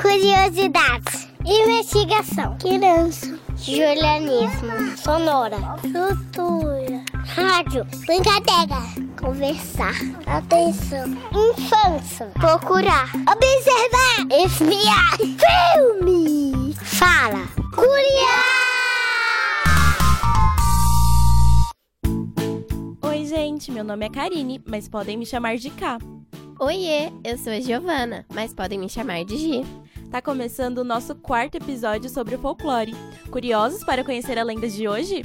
Curiosidades. Investigação. Criança. Julianismo. Sonora. Cultura. Rádio. Brincadeira. Conversar. Atenção. Infância. Procurar. Observar. Espiar. Filme. Fala. Curiar. Oi, gente, meu nome é Karine, mas podem me chamar de K. Oiê, eu sou a Giovana, mas podem me chamar de Gi. Tá começando o nosso quarto episódio sobre o folclore. Curiosos para conhecer a lenda de hoje?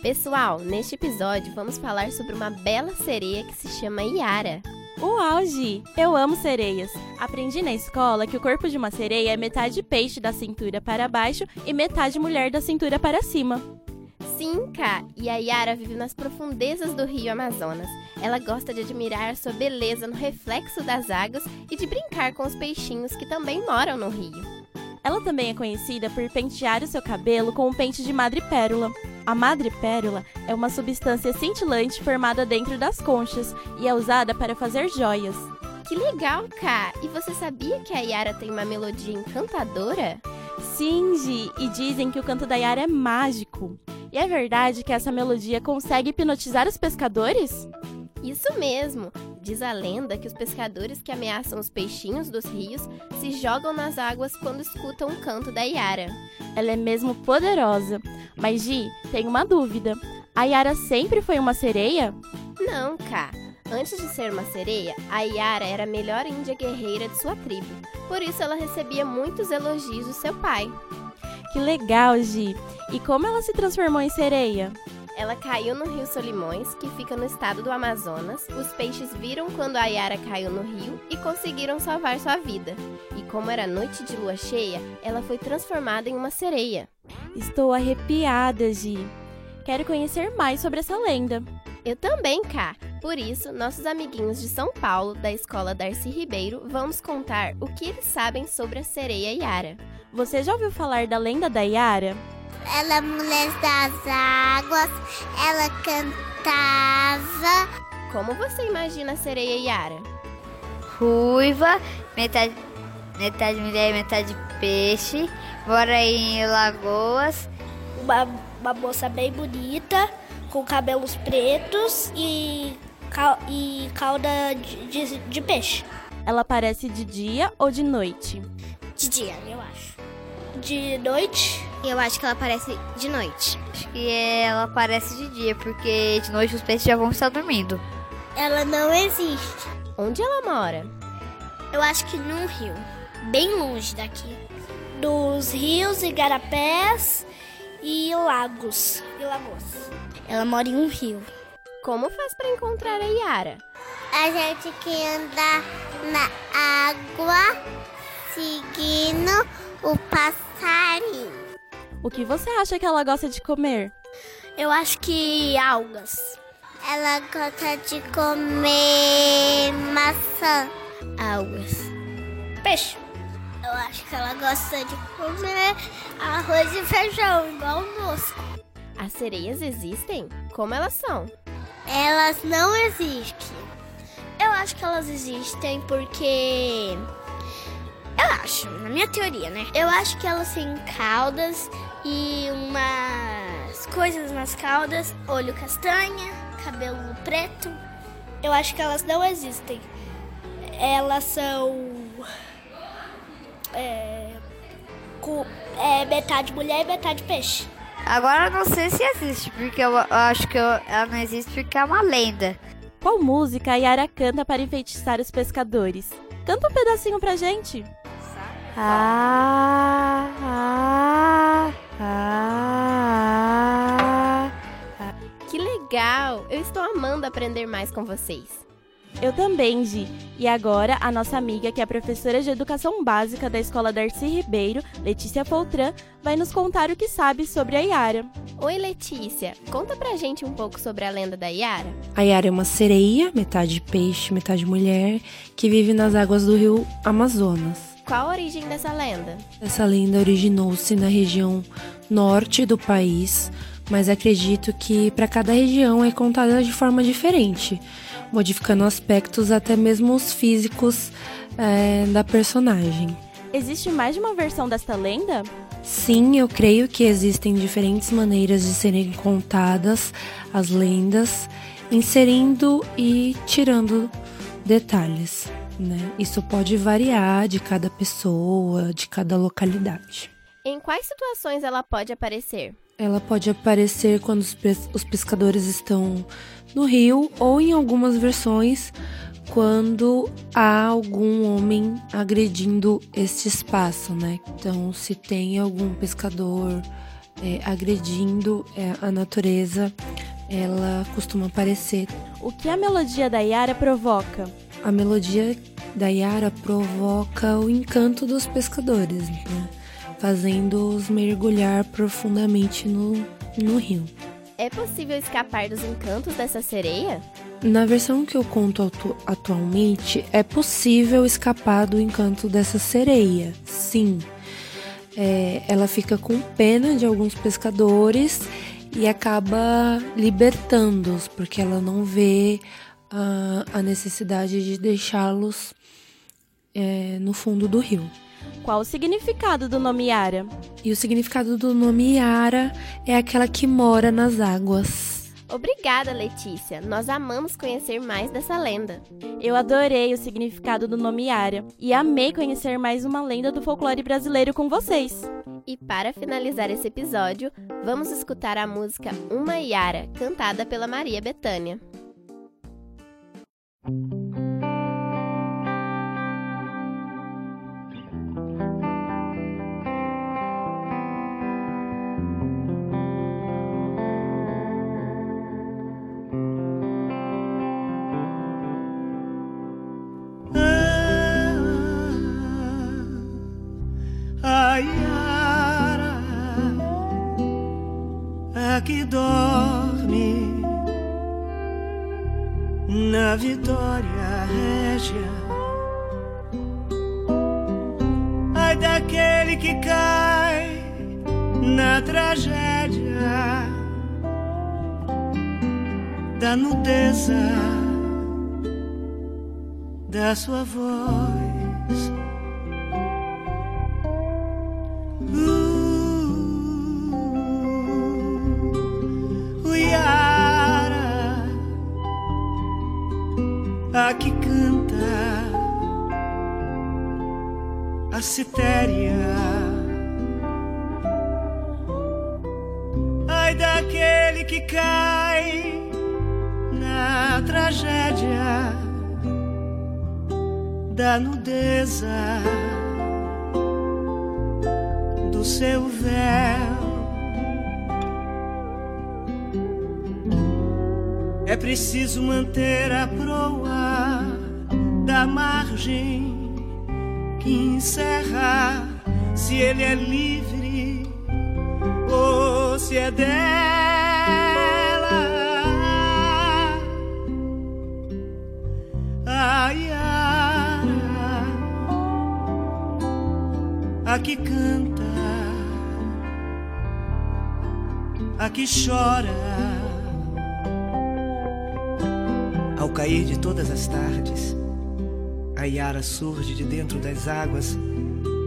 Pessoal, neste episódio vamos falar sobre uma bela sereia que se chama Yara. Uau, Gi! Eu amo sereias. Aprendi na escola que o corpo de uma sereia é metade peixe da cintura para baixo e metade mulher da cintura para cima. Sim, Ká, e a Yara vive nas profundezas do rio Amazonas. Ela gosta de admirar sua beleza no reflexo das águas e de brincar com os peixinhos que também moram no rio. Ela também é conhecida por pentear o seu cabelo com um pente de madrepérola. A madrepérola é uma substância cintilante formada dentro das conchas e é usada para fazer joias. Que legal, Ká! E você sabia que a Yara tem uma melodia encantadora? Sim, Gi, e dizem que o canto da Yara é mágico. E é verdade que essa melodia consegue hipnotizar os pescadores? Isso mesmo! Diz a lenda que os pescadores que ameaçam os peixinhos dos rios se jogam nas águas quando escutam o canto da Yara. Ela é mesmo poderosa. Mas, Gi, tem uma dúvida. A Yara sempre foi uma sereia? Não, Ká. Antes de ser uma sereia, a Yara era a melhor índia guerreira de sua tribo. Por isso ela recebia muitos elogios do seu pai. Que legal, Gi! E como ela se transformou em sereia? Ela caiu no rio Solimões, que fica no estado do Amazonas. Os peixes viram quando a Yara caiu no rio e conseguiram salvar sua vida. E como era noite de lua cheia, ela foi transformada em uma sereia. Estou arrepiada, Gi. Quero conhecer mais sobre essa lenda. Eu também, Cá. Por isso, nossos amiguinhos de São Paulo, da escola Darcy Ribeiro, vão nos contar o que eles sabem sobre a sereia Yara. Você já ouviu falar da lenda da Yara? Ela é mulher das águas. Ela cantava. Como você imagina a sereia Yara? ruiva, metade, metade mulher, metade peixe, mora em lagoas, Uma, uma moça bem bonita, com cabelos pretos e, cau- e cauda de, de, de peixe. Ela aparece de dia ou de noite? De dia, eu acho. De noite? Eu acho que ela aparece de noite. acho que ela aparece de dia, porque de noite os peixes já vão estar dormindo. Ela não existe. Onde ela mora? Eu acho que num rio. Bem longe daqui. Dos rios, igarapés e lagos. E lagoas. Ela mora em um rio. Como faz para encontrar a Yara? A gente que anda na água seguindo o passarinho. O que você acha que ela gosta de comer? Eu acho que algas. Ela gosta de comer maçã. Algas. Peixe. Eu acho que ela gosta de comer arroz e feijão, igual o nosso. As sereias existem? Como elas são? Elas não existem. Eu acho que elas existem porque. Eu acho, na minha teoria, né? Eu acho que elas têm caudas e umas coisas nas caudas, olho castanha, cabelo preto. Eu acho que elas não existem. Elas são. É, cu- é metade mulher e metade peixe. Agora eu não sei se existe, porque eu, eu acho que eu- ela não existe porque é uma lenda. Qual música a Yara canta para enfeitiçar os pescadores? Canta um pedacinho pra gente. Ah, ah, ah, ah. Que legal! Eu estou amando aprender mais com vocês. Eu também, Gi. E agora, a nossa amiga, que é professora de educação básica da escola Darcy Ribeiro, Letícia Poltran, vai nos contar o que sabe sobre a Yara. Oi, Letícia. Conta pra gente um pouco sobre a lenda da Yara. A Yara é uma sereia, metade peixe, metade mulher, que vive nas águas do rio Amazonas. Qual a origem dessa lenda? Essa lenda originou-se na região norte do país, mas acredito que para cada região é contada de forma diferente, modificando aspectos até mesmo os físicos eh, da personagem. Existe mais de uma versão desta lenda? Sim, eu creio que existem diferentes maneiras de serem contadas as lendas, inserindo e tirando detalhes. Né? Isso pode variar de cada pessoa, de cada localidade. Em quais situações ela pode aparecer? Ela pode aparecer quando os, os pescadores estão no rio ou em algumas versões quando há algum homem agredindo este espaço, né? Então, se tem algum pescador é, agredindo é, a natureza, ela costuma aparecer. O que a melodia da Yara provoca? A melodia da Yara provoca o encanto dos pescadores, né? Fazendo-os mergulhar profundamente no, no rio. É possível escapar dos encantos dessa sereia? Na versão que eu conto atu atualmente, é possível escapar do encanto dessa sereia, sim. É, ela fica com pena de alguns pescadores e acaba libertando-os, porque ela não vê a, a necessidade de deixá-los é, no fundo do rio. Qual o significado do nome Yara? E o significado do nome Yara é aquela que mora nas águas. Obrigada, Letícia. Nós amamos conhecer mais dessa lenda. Eu adorei o significado do nome Yara e amei conhecer mais uma lenda do folclore brasileiro com vocês. E para finalizar esse episódio, vamos escutar a música Uma Yara, cantada pela Maria Bethânia. Vitória régia. Ai daquele que cai na tragédia da nudeza da sua voz. Que canta a citéria. Ai daquele que cai na tragédia da nudeza do seu véu. É preciso manter a proa da margem que encerra se ele é livre ou se é dela. Ai, a que canta, a que chora Ao cair de todas as tardes, a Yara surge de dentro das águas,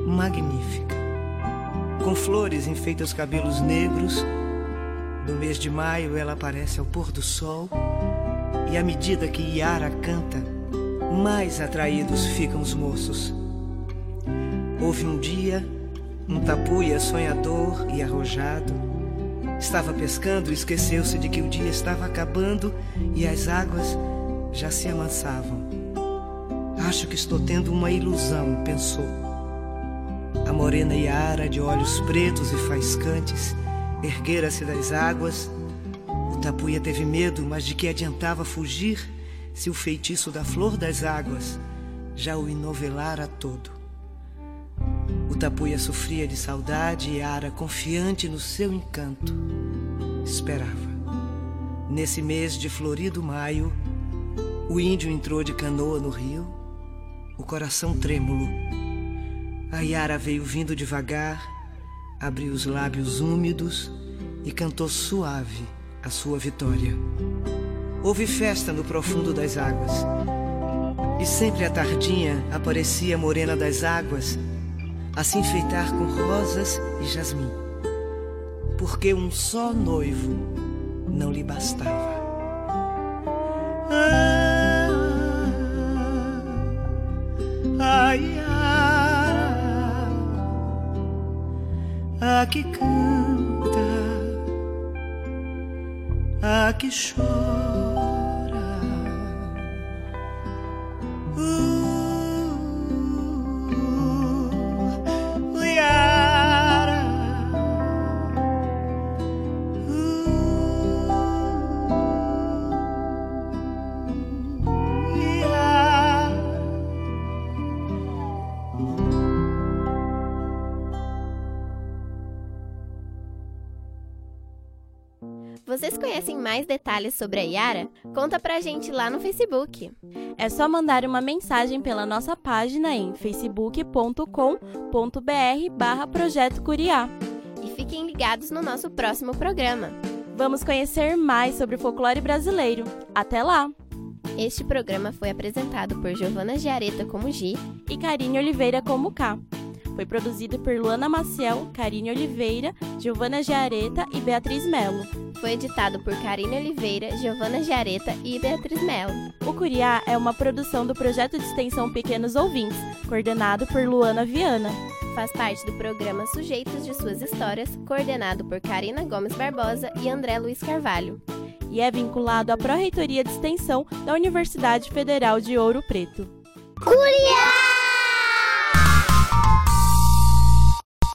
magnífica. Com flores enfeita os cabelos negros. No mês de maio ela aparece ao pôr do sol. E à medida que Yara canta, mais atraídos ficam os moços. Houve um dia, um tapuia sonhador e arrojado. Estava pescando e esqueceu-se de que o dia estava acabando e as águas já se amansavam. Acho que estou tendo uma ilusão, pensou. A morena Yara, de olhos pretos e faiscantes, erguera-se das águas. O tapuia teve medo, mas de que adiantava fugir se o feitiço da flor das águas já o enovelara todo? O tapuia sofria de saudade e Yara, confiante no seu encanto, esperava. Nesse mês de florido maio, o índio entrou de canoa no rio, o coração trêmulo. A Yara veio vindo devagar, abriu os lábios úmidos e cantou suave a sua vitória. Houve festa no profundo das águas. E sempre à tardinha aparecia a morena das águas, a se enfeitar com rosas e jasmim, porque um só noivo não lhe bastava. A que canta, a que chora. Vocês conhecem mais detalhes sobre a Yara? Conta pra gente lá no Facebook. É só mandar uma mensagem pela nossa página em facebook.com.br barra Projeto Curiá. E fiquem ligados no nosso próximo programa. Vamos conhecer mais sobre o folclore brasileiro. Até lá! Este programa foi apresentado por Giovana Giareta como Gi. E Karine Oliveira como K. Foi produzido por Luana Maciel, Karine Oliveira, Giovana Giareta e Beatriz Melo. Foi editado por Karine Oliveira, Giovana Giareta e Beatriz Melo. O Curiá é uma produção do projeto de extensão Pequenos Ouvintes, coordenado por Luana Viana. Faz parte do programa Sujeitos de Suas Histórias, coordenado por Karina Gomes Barbosa e André Luiz Carvalho. E é vinculado à Pró-Reitoria de Extensão da Universidade Federal de Ouro Preto. Curiá!